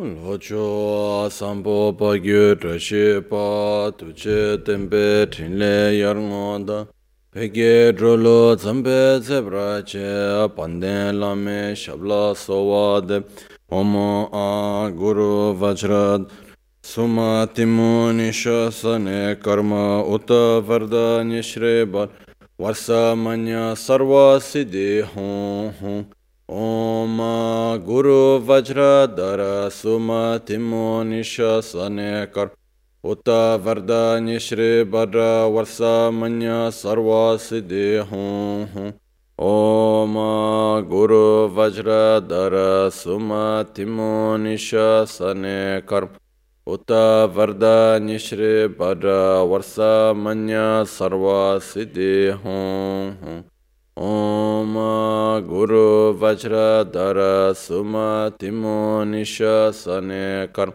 Locho sampo pagyo trashi pa tuche tempe trinle yarngonda Peke drolo tsampe tsebra che panden lame shabla sowade. Omo a guru vajrad Suma timu nisho sane karma uta varda nishre bar Varsa manya sarva siddhi hon hon. ओम गुरु वज्रधर सुमतिमो निशने कर उत वरदान्य श्री वर वर्ष मन सर्व सिद्धि हूँ ओम गुरु वज्रधर सुमतिमो निशने कर उत वरदान्य श्री वर वर्ष मन सर्व सिद्धि हूँ ॐ गुरुवज्रधर सुमतिमो निशसने कर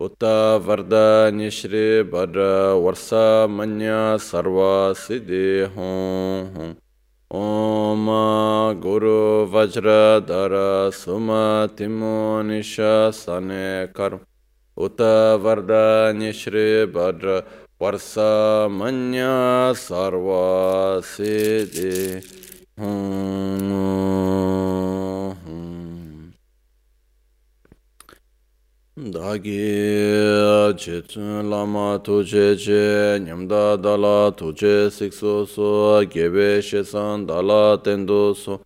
उत वरदनिश्री वर वर्षमन्य गुरु हों ॐ गुरुवज्रधर सुमतिमो निशसने कर उत वरदनिश्री वर वर्षमन्य सिदे Hmm. dāgī chēchūn lāma tūchē chē nyamdā dālā tūchē sikṣu sō gyēbē shēsān dālā tēndō sō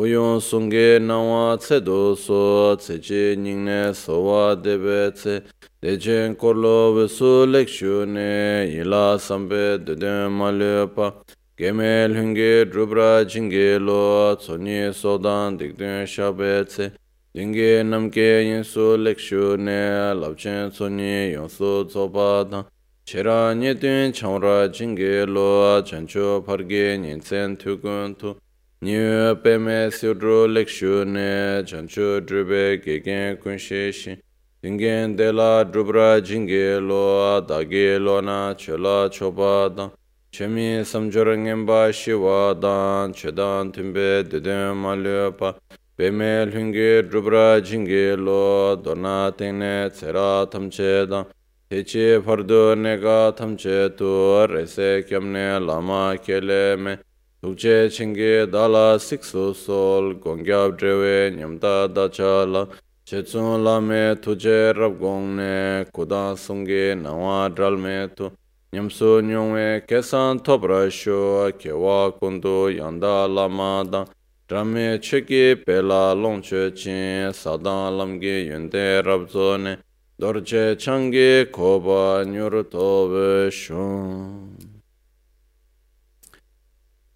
uyōn sūngē nāwā tsēdō sō tsēchē ñiñnē sōwā dēbē tsē dēchēn kōrlō wēsū lēkshū nē yīlā sāmbē dēdēn mālē pā Gemel hungi drupra jingi lo tsoni sodan dikdun shabetse Dingi namke yinsu lekshu ne labchen tsoni yonsu tsobadan. Chera nyetun changra jingi lo chanchu pargi nyinsen tukuntu Nyu peme siudru lekshu ne chanchu drupe gegen kunshishi Dingen dela drupra jingi lo dagi lo na chola chobadan. Chemi samchora ngenpa shiwa dan, chedan timbe deden malyopa, peme lhungi drupra jingi lo, dona tingne tsera tamche dan, techi fardu nega tamche tu, rese kyamne lama kele me, tukche chingi dala siksu sol, gongyab drewe nyamta dacha la, chetsun lame tuje rab gongne kudan sungi nawa dralme tu, Nyamso nyongwe kesan topra sho kewa kundu yanda lama dang Drame cheki pela longche chin sadan lamgi yunde rabzo ne Dorje changi koba nyur tobe shun.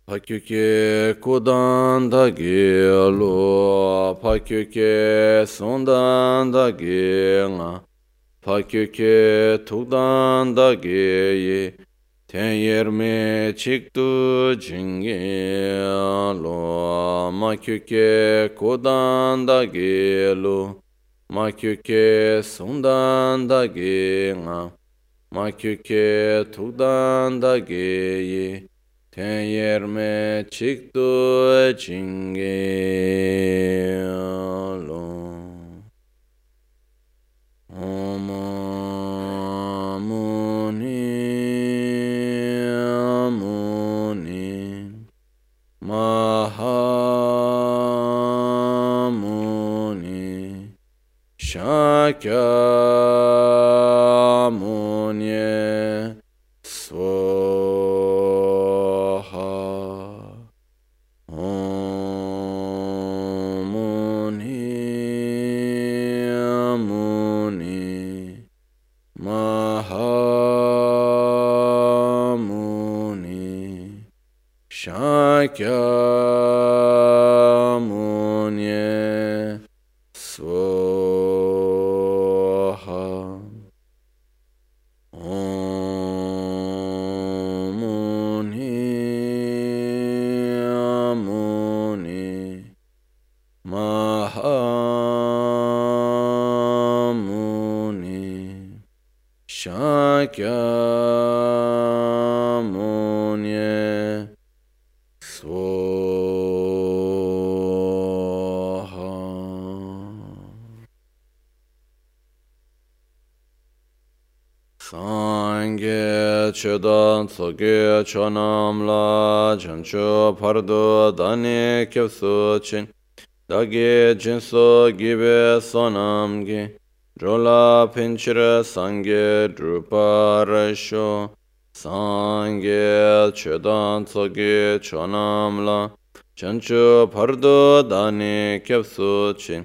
Pakyuke kudan dagi lo, pakyuke sundan dagi nga. Pakyo ke tukdan da geyi, ten yerme çıktı cingi lo. Makyo ke kodan da gelu, makyo ke sundan da genga. Makyo tukdan da geyi, ten yerme çıktı cingi lo. Om Muni Muni Mahamuni Shakya chedan tsoge chonam la chancho pardo dani kyapsu chin dagi jinso gibe sonam gi. Drola pinchira sangye drupa rasho sangye chedan tsoge chonam la chancho pardo dani kyapsu chin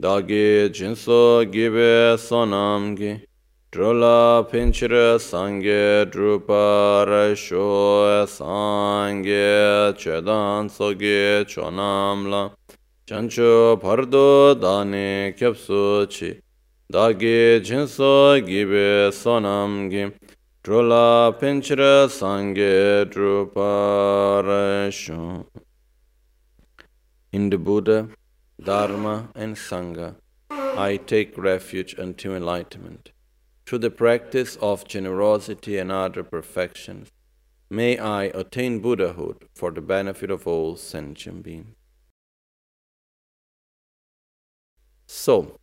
dagi jinso gibe sonam gi Drola pinchira sangye drupa rasho sangye chedan soge chonamla chancho pardo dani kyapsu chi dagi jinso gibe sonamgi Drola pinchira sangye drupa rasho In the Buddha, Dharma and Sangha, I take refuge until enlightenment through the practice of generosity and other perfections, may I attain Buddhahood for the benefit of all sentient beings. So,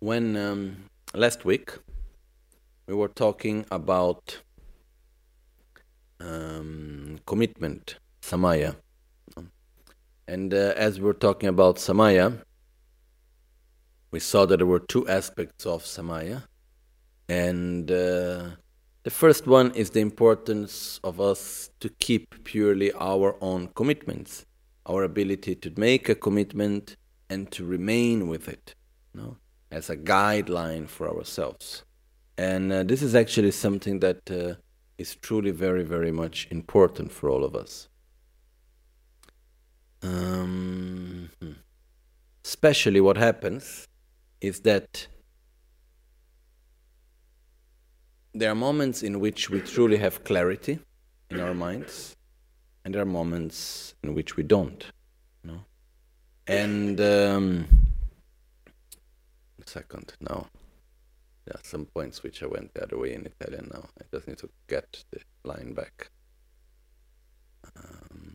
when um, last week we were talking about um, commitment, samaya and uh, as we were talking about Samaya, we saw that there were two aspects of Samaya. And uh, the first one is the importance of us to keep purely our own commitments, our ability to make a commitment and to remain with it you know, as a guideline for ourselves. And uh, this is actually something that uh, is truly very, very much important for all of us. Um, especially what happens is that there are moments in which we truly have clarity in our minds, and there are moments in which we don't. You know? And um, second, now there are some points which I went the other way in Italian now. I just need to get the line back. Um,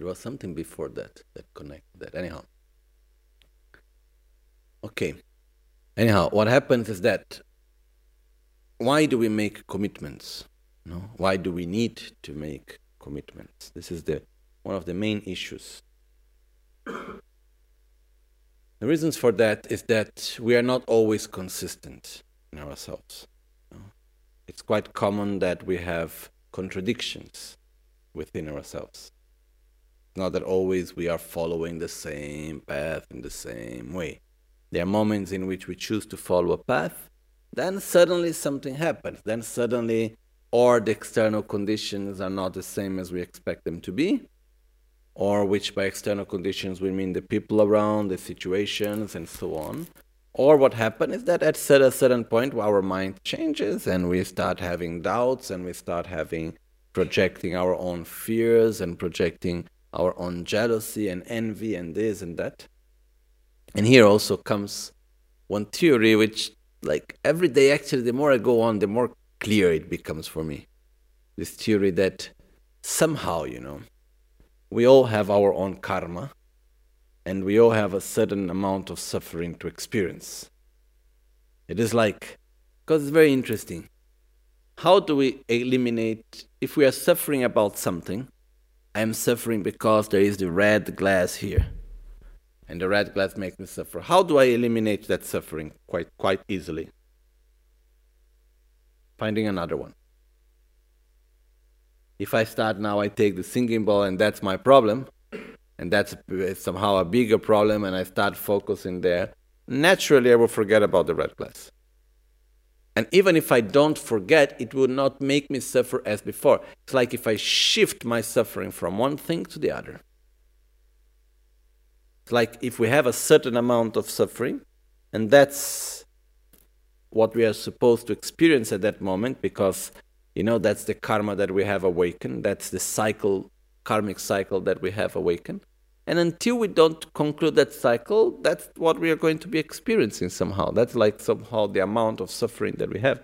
There was something before that that connected that. Anyhow. Okay. Anyhow, what happens is that why do we make commitments? No? Why do we need to make commitments? This is the one of the main issues. The reasons for that is that we are not always consistent in ourselves. It's quite common that we have contradictions within ourselves not that always we are following the same path in the same way. There are moments in which we choose to follow a path, then suddenly something happens. Then suddenly, or the external conditions are not the same as we expect them to be, or which by external conditions we mean the people around, the situations, and so on. Or what happens is that at a certain point our mind changes and we start having doubts and we start having projecting our own fears and projecting our own jealousy and envy and this and that. And here also comes one theory which, like every day, actually, the more I go on, the more clear it becomes for me. This theory that somehow, you know, we all have our own karma and we all have a certain amount of suffering to experience. It is like, because it's very interesting. How do we eliminate, if we are suffering about something, I am suffering because there is the red glass here. And the red glass makes me suffer. How do I eliminate that suffering? Quite, quite easily. Finding another one. If I start now, I take the singing ball, and that's my problem, and that's uh, somehow a bigger problem, and I start focusing there, naturally I will forget about the red glass. And even if I don't forget, it will not make me suffer as before. It's like if I shift my suffering from one thing to the other. It's like if we have a certain amount of suffering, and that's what we are supposed to experience at that moment because you know that's the karma that we have awakened that's the cycle karmic cycle that we have awakened And until we don't conclude that cycle, that's what we are going to be experiencing somehow. That's like somehow the amount of suffering that we have.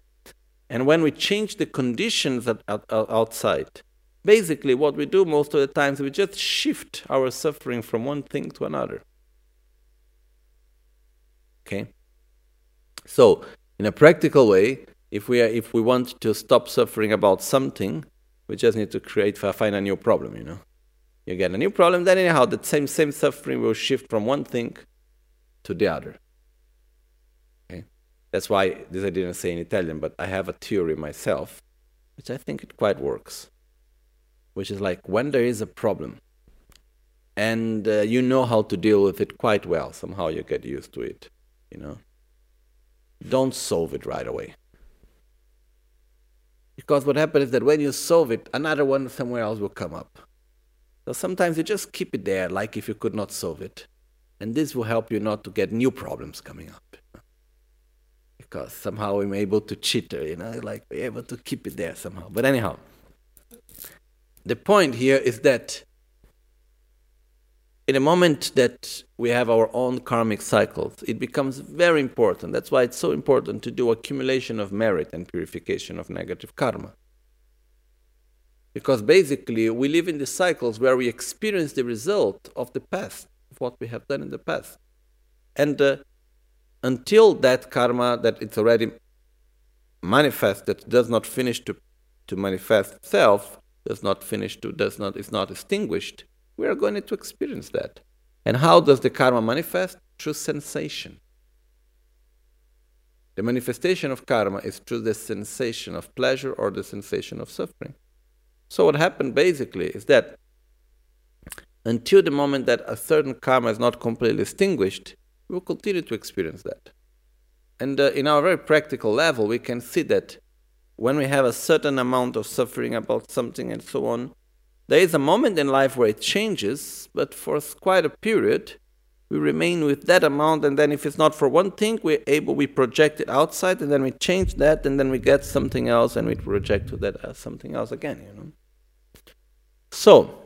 And when we change the conditions outside, basically what we do most of the times, we just shift our suffering from one thing to another. Okay? So, in a practical way, if we, are, if we want to stop suffering about something, we just need to create, find a new problem, you know? You get a new problem, then anyhow, the same, same suffering will shift from one thing to the other. Okay? That's why this I didn't say in Italian, but I have a theory myself, which I think it quite works. Which is like when there is a problem, and uh, you know how to deal with it quite well, somehow you get used to it, you know. Don't solve it right away. Because what happens is that when you solve it, another one somewhere else will come up. So sometimes you just keep it there, like if you could not solve it. And this will help you not to get new problems coming up. Because somehow we're able to cheat, you know, like we're able to keep it there somehow. But anyhow, the point here is that in a moment that we have our own karmic cycles, it becomes very important. That's why it's so important to do accumulation of merit and purification of negative karma. Because basically, we live in the cycles where we experience the result of the past, of what we have done in the past. And uh, until that karma that it's already manifested does not finish to, to manifest itself, does not finish to, does not, is not extinguished, we are going to experience that. And how does the karma manifest? Through sensation. The manifestation of karma is through the sensation of pleasure or the sensation of suffering. So, what happened basically is that until the moment that a certain karma is not completely extinguished, we will continue to experience that. And uh, in our very practical level, we can see that when we have a certain amount of suffering about something and so on, there is a moment in life where it changes, but for quite a period, we remain with that amount, and then if it's not for one thing, we're able we project it outside, and then we change that, and then we get something else, and we project to that as something else again. You know. So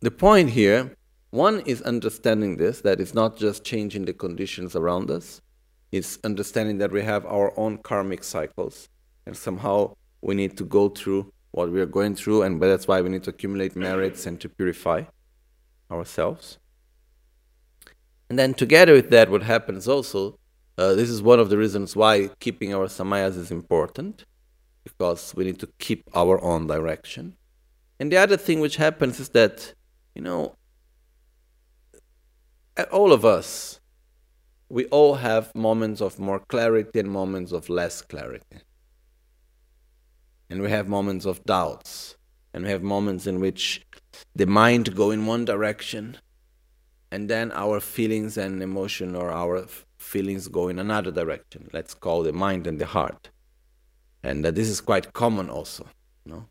the point here, one is understanding this that it's not just changing the conditions around us; it's understanding that we have our own karmic cycles, and somehow we need to go through what we are going through, and that's why we need to accumulate merits and to purify ourselves. And then together with that, what happens also, uh, this is one of the reasons why keeping our samayas is important, because we need to keep our own direction. And the other thing which happens is that, you know, all of us, we all have moments of more clarity and moments of less clarity. And we have moments of doubts. And we have moments in which the mind go in one direction and then our feelings and emotion or our feelings go in another direction. Let's call the mind and the heart. And uh, this is quite common also no?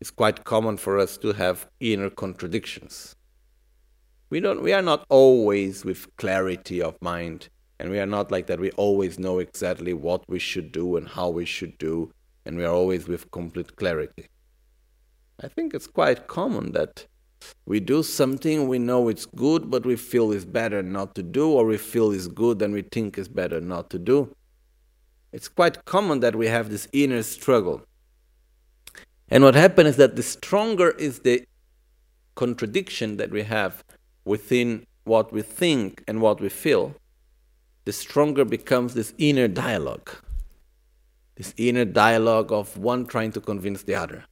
It's quite common for us to have inner contradictions. We don't we are not always with clarity of mind and we are not like that. We always know exactly what we should do and how we should do and we are always with complete clarity. I think it's quite common that we do something, we know it's good, but we feel it's better not to do, or we feel it's good and we think it's better not to do. It's quite common that we have this inner struggle. And what happens is that the stronger is the contradiction that we have within what we think and what we feel, the stronger becomes this inner dialogue. This inner dialogue of one trying to convince the other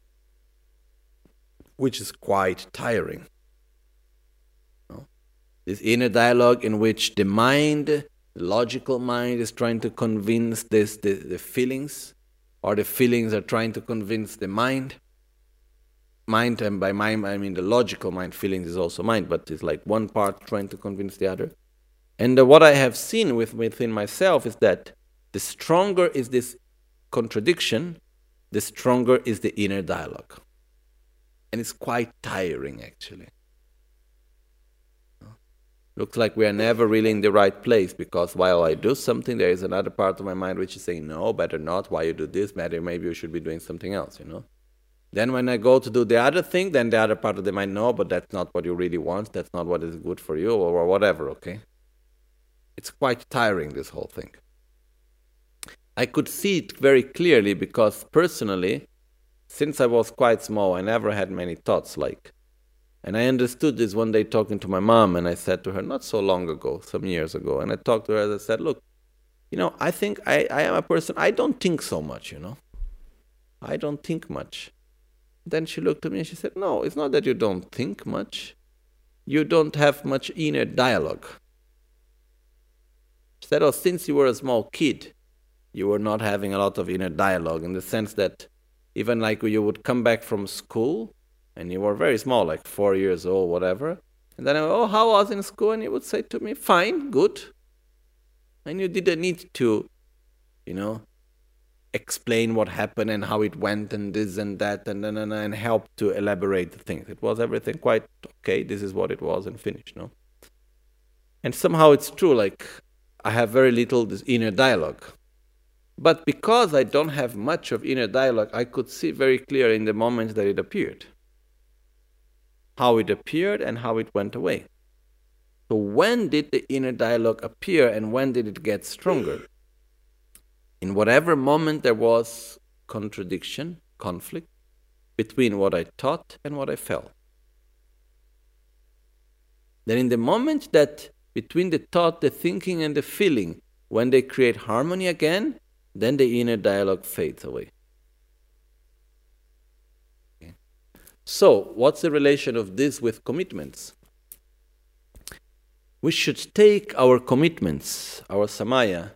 which is quite tiring. This inner dialogue in which the mind, the logical mind, is trying to convince this, the, the feelings, or the feelings are trying to convince the mind. Mind, and by mind I mean the logical mind, feelings is also mind, but it's like one part trying to convince the other. And uh, what I have seen with, within myself is that the stronger is this contradiction, the stronger is the inner dialogue and it's quite tiring actually. Looks like we are never really in the right place because while I do something, there is another part of my mind which is saying, no, better not. Why you do this? Better, maybe you should be doing something else, you know? Then when I go to do the other thing, then the other part of the mind, no, but that's not what you really want. That's not what is good for you, or whatever, okay? It's quite tiring, this whole thing. I could see it very clearly because personally, since I was quite small, I never had many thoughts like. And I understood this one day talking to my mom, and I said to her, not so long ago, some years ago, and I talked to her and I said, Look, you know, I think I, I am a person, I don't think so much, you know. I don't think much. Then she looked at me and she said, No, it's not that you don't think much. You don't have much inner dialogue. She said, Oh, since you were a small kid, you were not having a lot of inner dialogue in the sense that even like you would come back from school and you were very small, like four years old, whatever. And then oh, how was in school? And you would say to me, fine, good. And you didn't need to, you know, explain what happened and how it went and this and that and and, and, and help to elaborate the things. It was everything quite okay. This is what it was and finished, no. And somehow it's true. Like I have very little this inner dialogue, but because I don't have much of inner dialogue, I could see very clear in the moment that it appeared, how it appeared and how it went away. So when did the inner dialogue appear and when did it get stronger? in whatever moment there was contradiction, conflict between what I thought and what I felt. Then, in the moment that between the thought, the thinking, and the feeling, when they create harmony again, then the inner dialogue fades away. So, what's the relation of this with commitments? We should take our commitments, our samaya,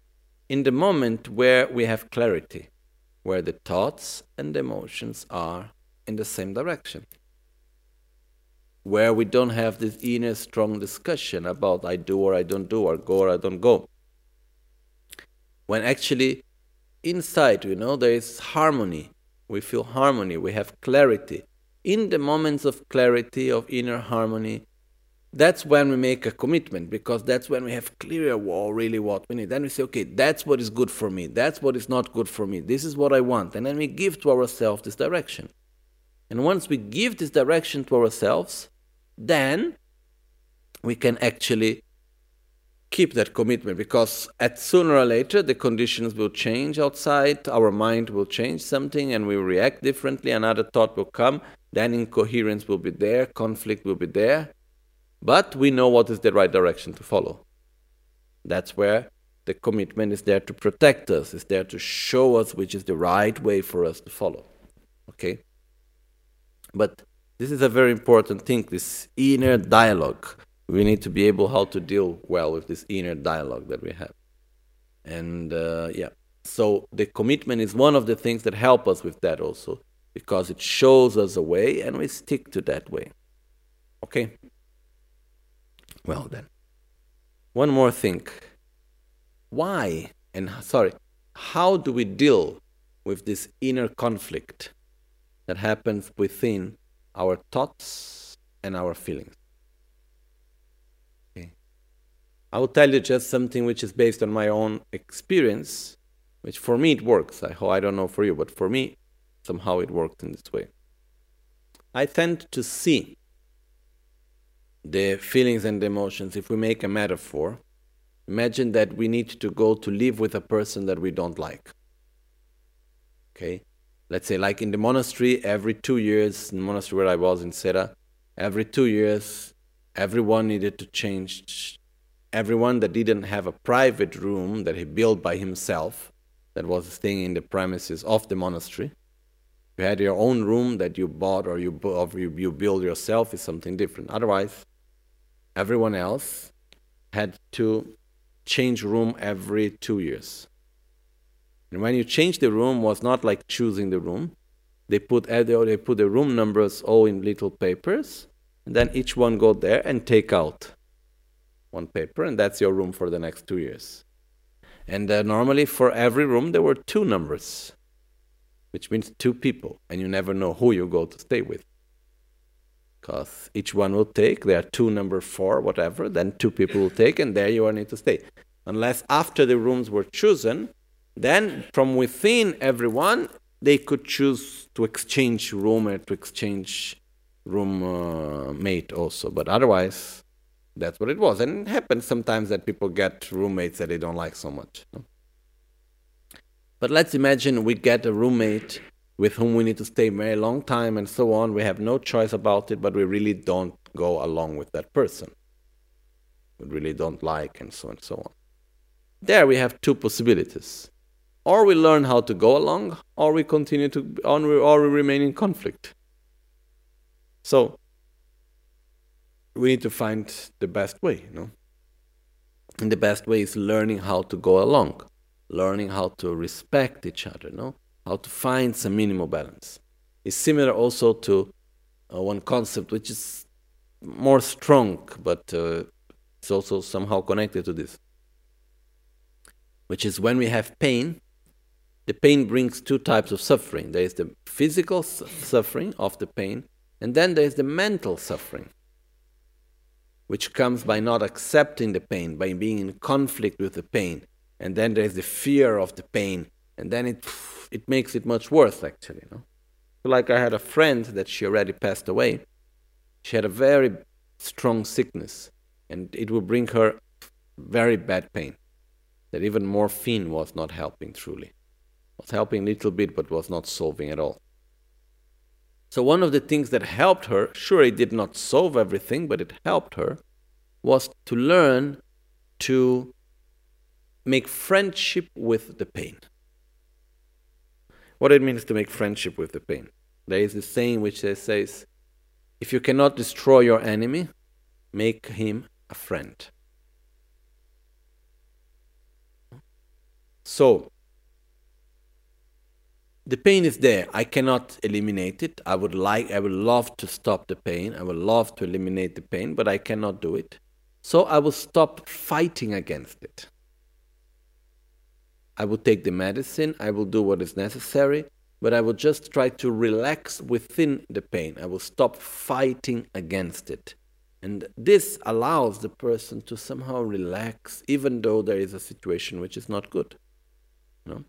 in the moment where we have clarity, where the thoughts and the emotions are in the same direction, where we don't have this inner strong discussion about I do or I don't do, or go or I don't go. When actually inside, you know, there is harmony. We feel harmony, we have clarity. In the moments of clarity, of inner harmony, that's when we make a commitment because that's when we have clear well, really what we need. Then we say, okay, that's what is good for me. That's what is not good for me. This is what I want. And then we give to ourselves this direction. And once we give this direction to ourselves, then we can actually keep that commitment because at sooner or later the conditions will change outside, our mind will change something and we react differently, another thought will come, then incoherence will be there, conflict will be there but we know what is the right direction to follow. That's where the commitment is there to protect us, is there to show us which is the right way for us to follow. Okay? But this is a very important thing, this inner dialogue. We need to be able how to deal well with this inner dialogue that we have. And uh, yeah, so the commitment is one of the things that help us with that also, because it shows us a way and we stick to that way. Okay? Well, then. One more thing. Why, and sorry, how do we deal with this inner conflict that happens within our thoughts and our feelings? Okay. I will tell you just something which is based on my own experience, which for me it works. I, I don't know for you, but for me, somehow it worked in this way. I tend to see the feelings and the emotions, if we make a metaphor, imagine that we need to go to live with a person that we don't like. Okay? Let's say, like in the monastery, every two years, in the monastery where I was in Sera, every two years, everyone needed to change. Everyone that didn't have a private room that he built by himself, that was staying in the premises of the monastery, you had your own room that you bought or you, or you, you build yourself is something different. Otherwise, everyone else had to change room every two years. And when you change the room, was not like choosing the room. They put they put the room numbers all in little papers, and then each one go there and take out one paper, and that's your room for the next two years. And uh, normally, for every room, there were two numbers which means two people, and you never know who you go to stay with. Because each one will take, there are two number four, whatever, then two people will take, and there you are need to stay. Unless after the rooms were chosen, then from within everyone, they could choose to exchange roommate, to exchange room uh, mate also. But otherwise, that's what it was. And it happens sometimes that people get roommates that they don't like so much. But let's imagine we get a roommate with whom we need to stay a very long time and so on. We have no choice about it, but we really don't go along with that person. We really don't like, and so on and so on. There we have two possibilities. Or we learn how to go along, or we continue to, or we remain in conflict. So, we need to find the best way, you know? And the best way is learning how to go along, learning how to respect each other, no? how to find some minimal balance. It's similar also to uh, one concept which is more strong, but uh, it's also somehow connected to this, which is when we have pain, the pain brings two types of suffering. There is the physical suffering of the pain, and then there is the mental suffering, which comes by not accepting the pain, by being in conflict with the pain. And then there is the fear of the pain, and then it it makes it much worse actually. Know? Like I had a friend that she already passed away. She had a very strong sickness, and it would bring her very bad pain. That even morphine was not helping truly. Was helping a little bit, but was not solving at all. So one of the things that helped her, sure it did not solve everything, but it helped her, was to learn to make friendship with the pain what it means to make friendship with the pain. There is a saying which says, if you cannot destroy your enemy, make him a friend. So, the pain is there. I cannot eliminate it. I would like, I would love to stop the pain. I would love to eliminate the pain, but I cannot do it. So I will stop fighting against it. I will take the medicine, I will do what is necessary, but I will just try to relax within the pain. I will stop fighting against it. And this allows the person to somehow relax, even though there is a situation which is not good. No?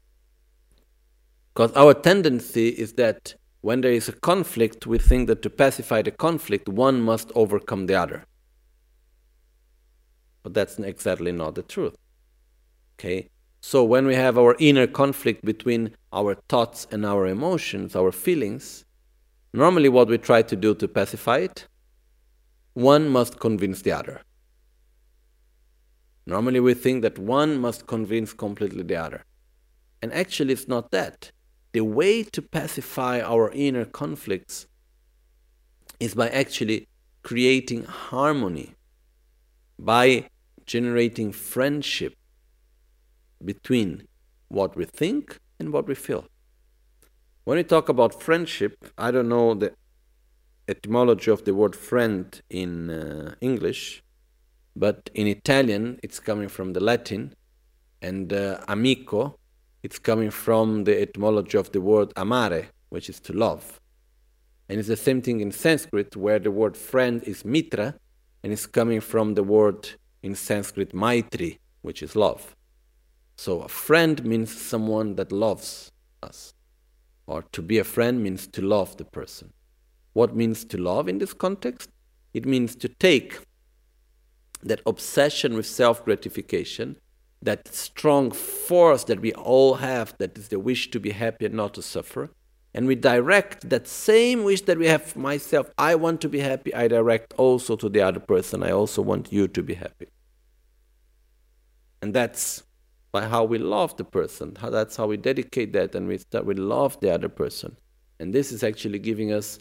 Because our tendency is that when there is a conflict, we think that to pacify the conflict, one must overcome the other. But that's exactly not the truth. Okay? So when we have our inner conflict between our thoughts and our emotions, our feelings, normally what we try to do to pacify it, one must convince the other. Normally we think that one must convince completely the other. And actually it's not that. The way to pacify our inner conflicts is by actually creating harmony, by generating friendship, between what we think and what we feel. When we talk about friendship, I don't know the etymology of the word friend in uh, English, but in Italian it's coming from the Latin, and uh, amico it's coming from the etymology of the word amare, which is to love. And it's the same thing in Sanskrit, where the word friend is mitra, and it's coming from the word in Sanskrit maitri, which is love. So a friend means someone that loves us. Or to be a friend means to love the person. What means to love in this context? It means to take that obsession with self gratification, that strong force that we all have, that is the wish to be happy and not to suffer, and we direct that same wish that we have myself, I want to be happy, I direct also to the other person, I also want you to be happy. And that's by how we love the person. How, that's how we dedicate that and we start we love the other person. And this is actually giving us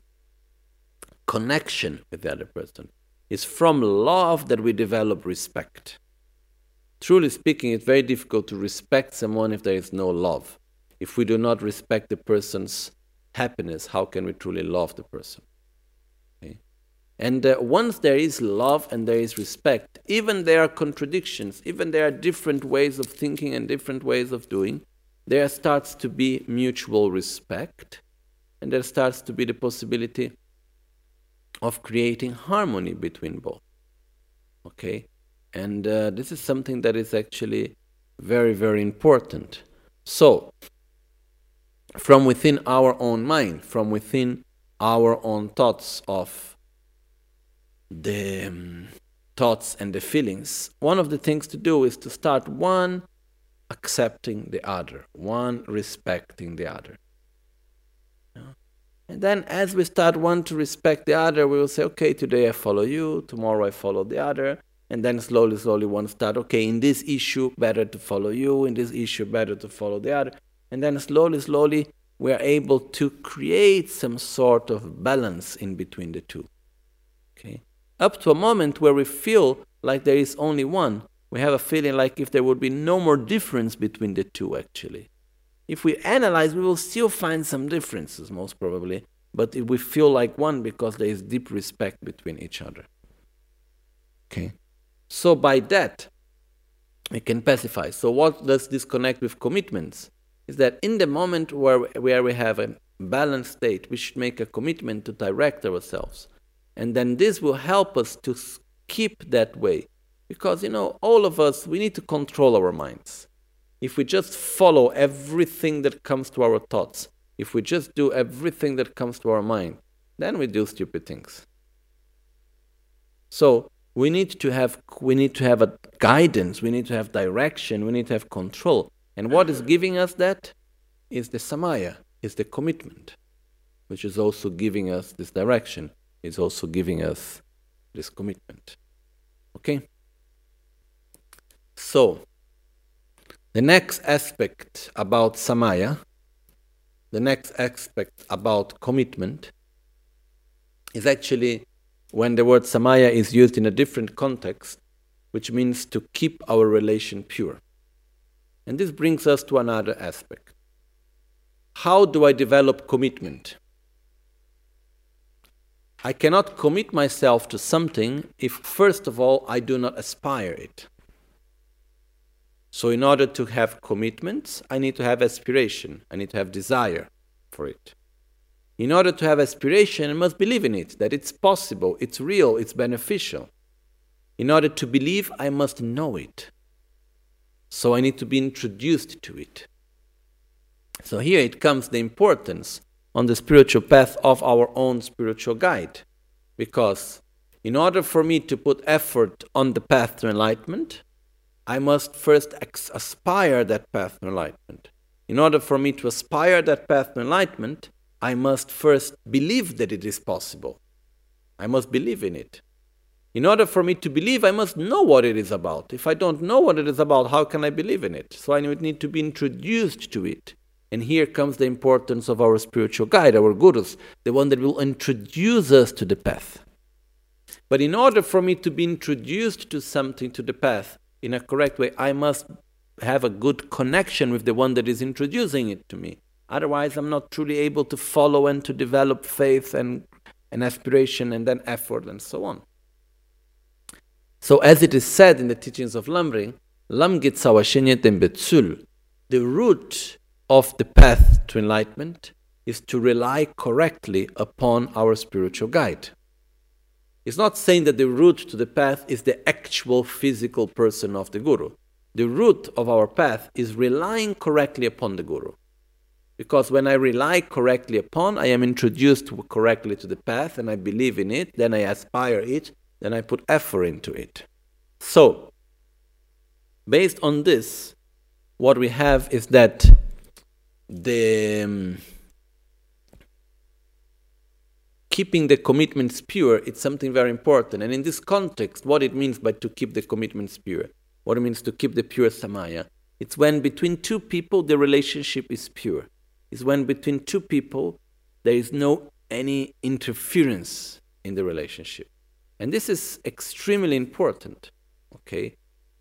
connection with the other person. It's from love that we develop respect. Truly speaking, it's very difficult to respect someone if there is no love. If we do not respect the person's happiness, how can we truly love the person? And uh, once there is love and there is respect, even there are contradictions, even there are different ways of thinking and different ways of doing, there starts to be mutual respect and there starts to be the possibility of creating harmony between both. Okay? And uh, this is something that is actually very, very important. So, from within our own mind, from within our own thoughts of the um, thoughts and the feelings, one of the things to do is to start one accepting the other, one respecting the other. And then, as we start one to respect the other, we will say, okay, today I follow you, tomorrow I follow the other. And then slowly, slowly, one start, okay, in this issue, better to follow you, in this issue, better to follow the other. And then slowly, slowly, we are able to create some sort of balance in between the two. Okay? Up to a moment where we feel like there is only one, we have a feeling like if there would be no more difference between the two, actually. If we analyze, we will still find some differences, most probably, but we feel like one because there is deep respect between each other. Okay? So, by that, we can pacify. So, what does this connect with commitments? Is that in the moment where, where we have a balanced state, we should make a commitment to direct ourselves. And then this will help us to keep that way. Because, you know, all of us, we need to control our minds. If we just follow everything that comes to our thoughts, if we just do everything that comes to our mind, then we do stupid things. So, we need to have we need to have a guidance we need to have direction we need to have control. And what is giving us that is the samaya is the commitment which is also giving us this direction is also giving us this commitment. Okay? So the next aspect about samaya the next aspect about commitment is actually when the word samaya is used in a different context, which means to keep our relation pure. And this brings us to another aspect. How do I develop commitment? I cannot commit myself to something if, first of all, I do not aspire it. So, in order to have commitments, I need to have aspiration, I need to have desire for it. In order to have aspiration, I must believe in it, that it's possible, it's real, it's beneficial. In order to believe, I must know it. So I need to be introduced to it. So here it comes the importance on the spiritual path of our own spiritual guide. Because in order for me to put effort on the path to enlightenment, I must first aspire that path to enlightenment. In order for me to aspire that path to enlightenment, I must first believe that it is possible. I must believe in it. In order for me to believe, I must know what it is about. If I don't know what it is about, how can I believe in it? So I need to be introduced to it. And here comes the importance of our spiritual guide, our gurus, the one that will introduce us to the path. But in order for me to be introduced to something, to the path, in a correct way, I must have a good connection with the one that is introducing it to me. Otherwise, I'm not truly able to follow and to develop faith and, and aspiration and then effort and so on. So, as it is said in the teachings of Lamrim, Lam Betsul, the root of the path to enlightenment is to rely correctly upon our spiritual guide. It's not saying that the root to the path is the actual physical person of the Guru. The root of our path is relying correctly upon the Guru. Because when I rely correctly upon, I am introduced correctly to the path and I believe in it, then I aspire it, then I put effort into it. So, based on this, what we have is that the um, keeping the commitments pure it's something very important and in this context what it means by to keep the commitments pure what it means to keep the pure samaya it's when between two people the relationship is pure is when between two people there is no any interference in the relationship. And this is extremely important. Okay?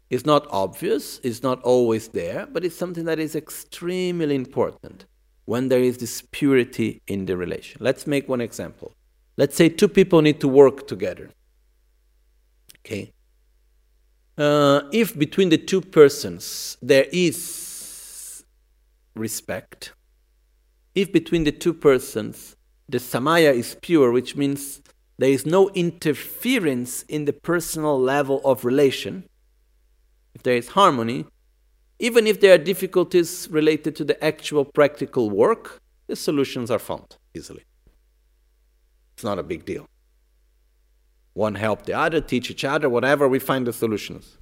It's not obvious, it's not always there, but it's something that is extremely important when there is this purity in the relation. Let's make one example. Let's say two people need to work together. Okay? Uh, if between the two persons there is respect, if between the two persons the samaya is pure, which means there is no interference in the personal level of relation, if there is harmony, even if there are difficulties related to the actual practical work, the solutions are found easily. It's not a big deal. One help the other, teach each other, whatever, we find the solutions.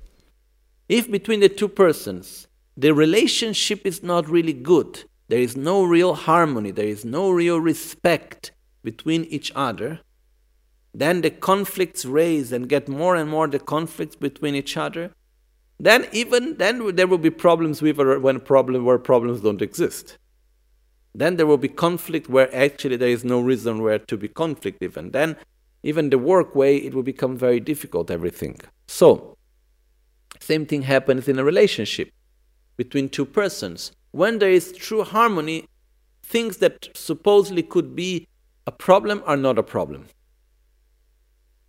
If between the two persons the relationship is not really good, there is no real harmony, there is no real respect between each other, then the conflicts raise and get more and more the conflicts between each other, then even then there will be problems with when problem where problems don't exist. Then there will be conflict where actually there is no reason where to be conflict even. Then even the work way it will become very difficult everything. So same thing happens in a relationship between two persons. When there is true harmony, things that supposedly could be a problem are not a problem.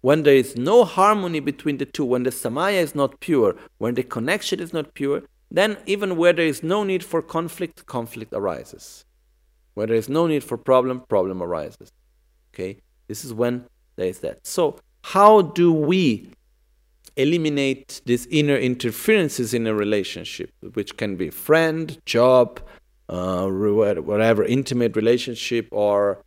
When there is no harmony between the two, when the samaya is not pure, when the connection is not pure, then even where there is no need for conflict, conflict arises. Where there is no need for problem, problem arises. Okay? This is when there is that. So, how do we eliminate these inner interferences in a relationship, which can be friend, job, uh, whatever, intimate relationship, or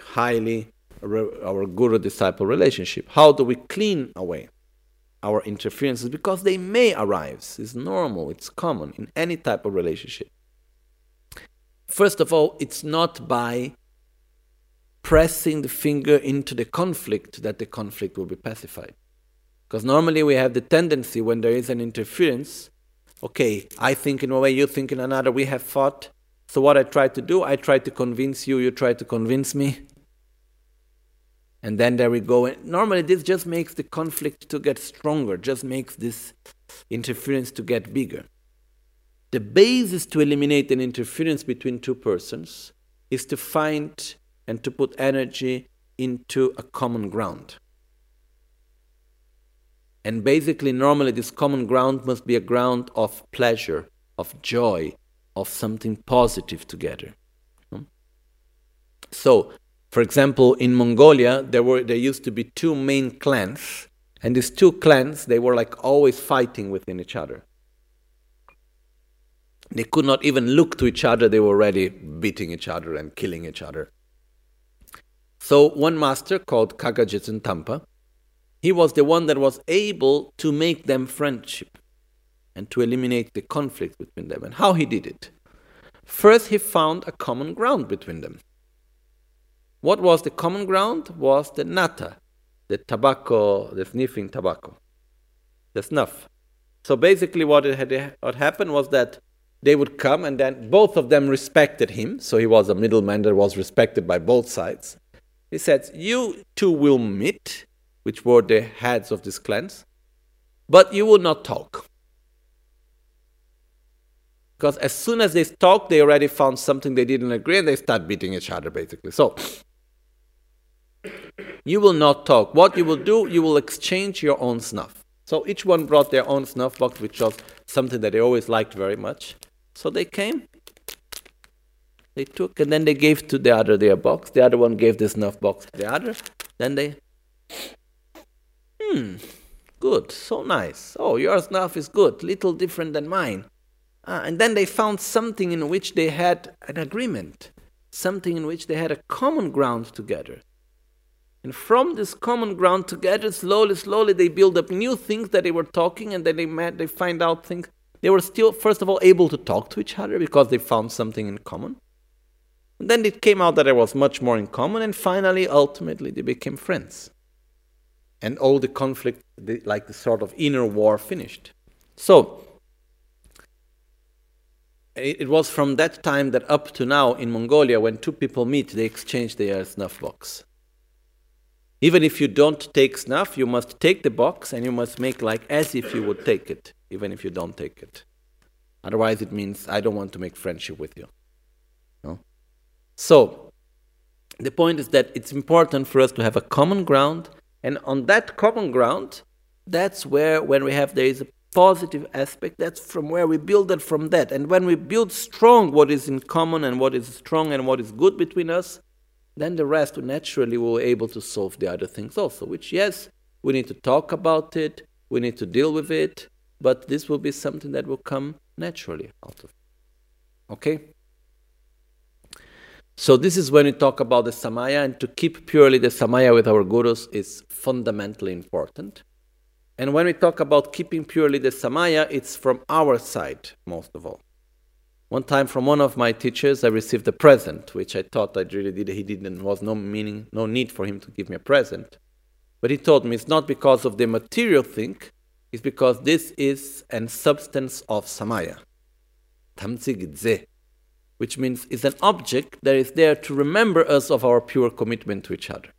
highly our guru disciple relationship. How do we clean away our interferences? Because they may arise. It's normal, it's common in any type of relationship. First of all, it's not by pressing the finger into the conflict that the conflict will be pacified. Because normally we have the tendency when there is an interference, okay, I think in one way, you think in another, we have fought. So what I try to do, I try to convince you, you try to convince me and then there we go. And normally, this just makes the conflict to get stronger, just makes this interference to get bigger. The basis to eliminate an interference between two persons is to find and to put energy into a common ground. And basically, normally, this common ground must be a ground of pleasure, of joy, of something positive together. So, for example, in Mongolia, there were there used to be two main clans, and these two clans they were like always fighting within each other. They could not even look to each other; they were already beating each other and killing each other. So one master called Khalkha Jetsun Dampa, he was the one that was able to make them friendship and to eliminate the conflict between them. And how he did it? First, he found a common ground between them. What was the common ground? Was the nata, the tobacco, the sniffing tobacco, the snuff. So basically, what had what happened was that they would come, and then both of them respected him. So he was a middleman that was respected by both sides. He said, "You two will meet, which were the heads of these clans, but you will not talk." Because as soon as they talk, they already found something they didn't agree, and they start beating each other, basically. So you will not talk. What you will do, you will exchange your own snuff. So each one brought their own snuff box, which was something that they always liked very much. So they came, they took, and then they gave to the other their box. The other one gave the snuff box to the other. Then they, hmm, good, so nice. Oh, your snuff is good, little different than mine. Ah, and then they found something in which they had an agreement, something in which they had a common ground together. And from this common ground together, slowly, slowly, they build up new things that they were talking, and then they met, they find out things. They were still, first of all, able to talk to each other because they found something in common. And then it came out that there was much more in common, and finally, ultimately, they became friends. And all the conflict, the, like the sort of inner war, finished. So, it was from that time that up to now in Mongolia, when two people meet, they exchange their snuff box. Even if you don't take snuff, you must take the box and you must make like as if you would take it, even if you don't take it. Otherwise, it means I don't want to make friendship with you. No? So, the point is that it's important for us to have a common ground, and on that common ground, that's where, when we have there is a positive aspect, that's from where we build it from that. And when we build strong what is in common and what is strong and what is good between us, then the rest naturally be able to solve the other things also, which, yes, we need to talk about it, we need to deal with it, but this will be something that will come naturally out of it. Okay? So this is when we talk about the samaya, and to keep purely the samaya with our gurus is fundamentally important. And when we talk about keeping purely the samaya, it's from our side most of all. One time, from one of my teachers, I received a present, which I thought I really did. He didn't was no meaning, no need for him to give me a present. But he told me it's not because of the material thing, it's because this is an substance of samaya, which means it's an object that is there to remember us of our pure commitment to each other,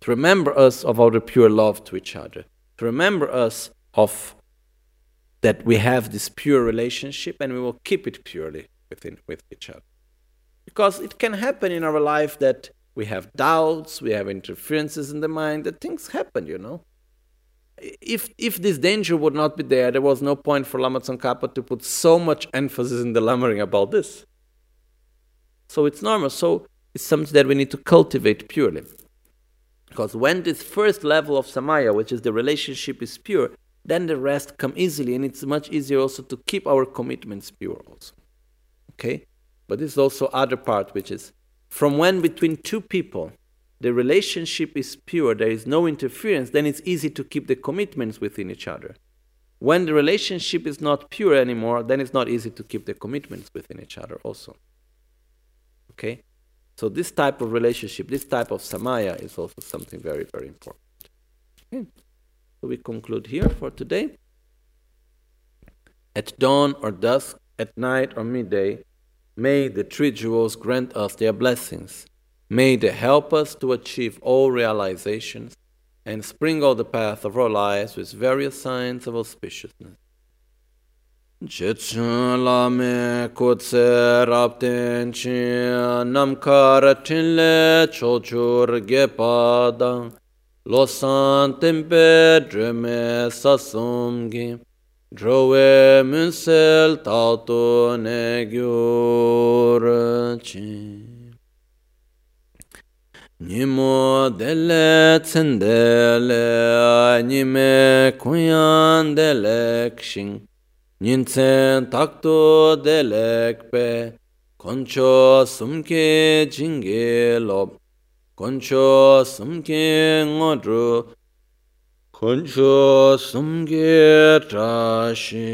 to remember us of our pure love to each other, to remember us of that we have this pure relationship and we will keep it purely within with each other. Because it can happen in our life that we have doubts, we have interferences in the mind, that things happen, you know. If if this danger would not be there, there was no point for Lama Tsongkhapa to put so much emphasis in the Lamrim about this. So it's normal. So it's something that we need to cultivate purely. Because when this first level of samaya, which is the relationship, is pure, then the rest come easily, and it's much easier also to keep our commitments pure. Also, okay. But this is also other part, which is from when between two people the relationship is pure, there is no interference, then it's easy to keep the commitments within each other. When the relationship is not pure anymore, then it's not easy to keep the commitments within each other also. Okay? So this type of relationship, this type of samaya is also something very, very important. Okay. So we conclude here for today. At dawn or dusk, at night or midday, may the three jewels grant us their blessings. May they help us to achieve all realizations and sprinkle the path of our lives with various signs of auspiciousness. Jitsun lame kutse rapten chi namkar tinle chochur gepada losan tempe dreme sasumgi drove munsel tauto negyur chi Nimo dele tsendele nime kuyan delek shing Nyinsen takto delekpe koncho sumke jinge lob. Koncho sumke ngodru koncho sumke trashi